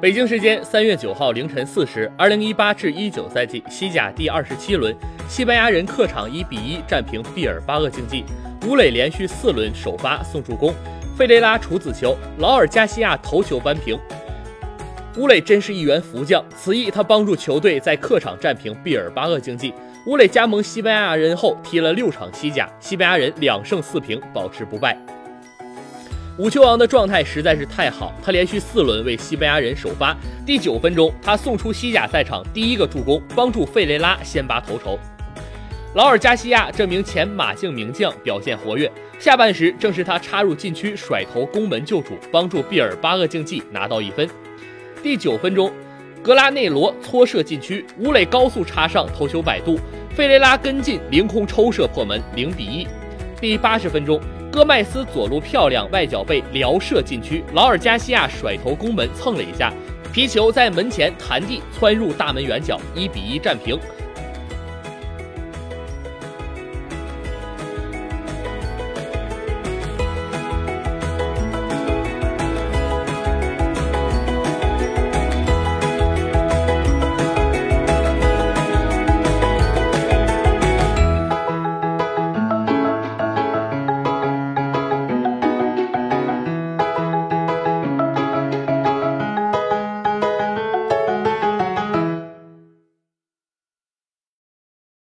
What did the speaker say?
北京时间三月九号凌晨四时，二零一八至一九赛季西甲第二十七轮，西班牙人客场一比一战平毕尔巴鄂竞技。乌磊连续四轮首发送助攻，费雷拉处子球，劳尔加西亚头球扳平。乌磊真是一员福将，此役他帮助球队在客场战平毕尔巴鄂竞技。乌磊加盟西班牙人后踢了六场西甲，西班牙人两胜四平，保持不败。武球王的状态实在是太好，他连续四轮为西班牙人首发。第九分钟，他送出西甲赛场第一个助攻，帮助费雷拉先拔头筹。劳尔加西亚这名前马竞名将表现活跃，下半时正是他插入禁区甩头攻门救主，帮助毕尔巴鄂竞技拿到一分。第九分钟，格拉内罗搓射禁区，乌磊高速插上头球摆渡，费雷拉跟进凌空抽射破门，零比一。第八十分钟。戈麦斯左路漂亮外脚背撩射禁区，劳尔加西亚甩头攻门蹭了一下，皮球在门前弹地窜入大门远角，一比一战平。